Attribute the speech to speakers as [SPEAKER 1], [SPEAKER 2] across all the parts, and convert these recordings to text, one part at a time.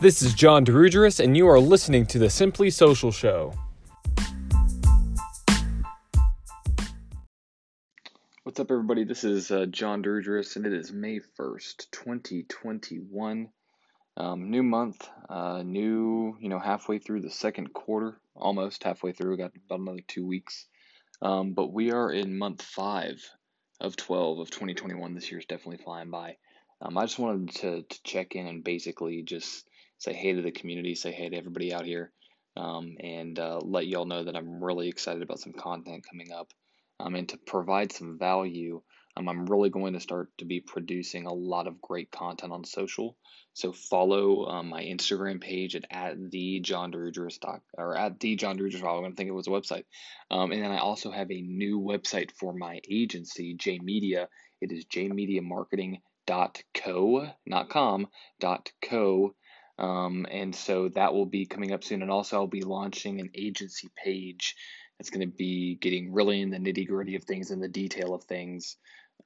[SPEAKER 1] This is John DiRugeris, and you are listening to the Simply Social Show. What's up, everybody? This is uh, John DiRugeris, and it is May 1st, 2021. Um, new month, uh, new, you know, halfway through the second quarter, almost halfway through. We got about another two weeks. Um, but we are in month five of 12 of 2021. This year is definitely flying by. Um, I just wanted to, to check in and basically just say hey to the community, say hey to everybody out here, um, and uh, let y'all know that I'm really excited about some content coming up. Um, and to provide some value, um, I'm really going to start to be producing a lot of great content on social. So follow um, my Instagram page at, at the John DiRugeris doc or at the John DiRugeris. I'm going to think it was a website. Um, and then I also have a new website for my agency, J Media. It is jmediamarketing.co, not com, dot co. Um, and so that will be coming up soon. And also, I'll be launching an agency page that's going to be getting really in the nitty gritty of things and the detail of things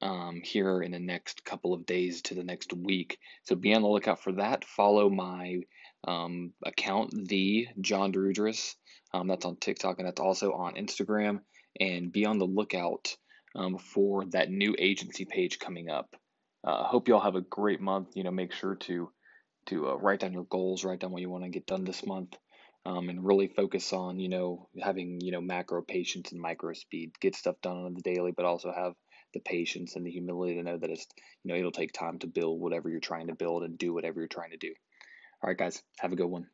[SPEAKER 1] um, here in the next couple of days to the next week. So be on the lookout for that. Follow my um, account, the John DiRugeris. Um, that's on TikTok and that's also on Instagram. And be on the lookout um, for that new agency page coming up. I uh, hope you all have a great month. You know, make sure to to uh, write down your goals, write down what you want to get done this month, um, and really focus on you know having you know macro patience and micro speed, get stuff done on the daily, but also have the patience and the humility to know that it's you know it'll take time to build whatever you're trying to build and do whatever you're trying to do. All right, guys, have a good one.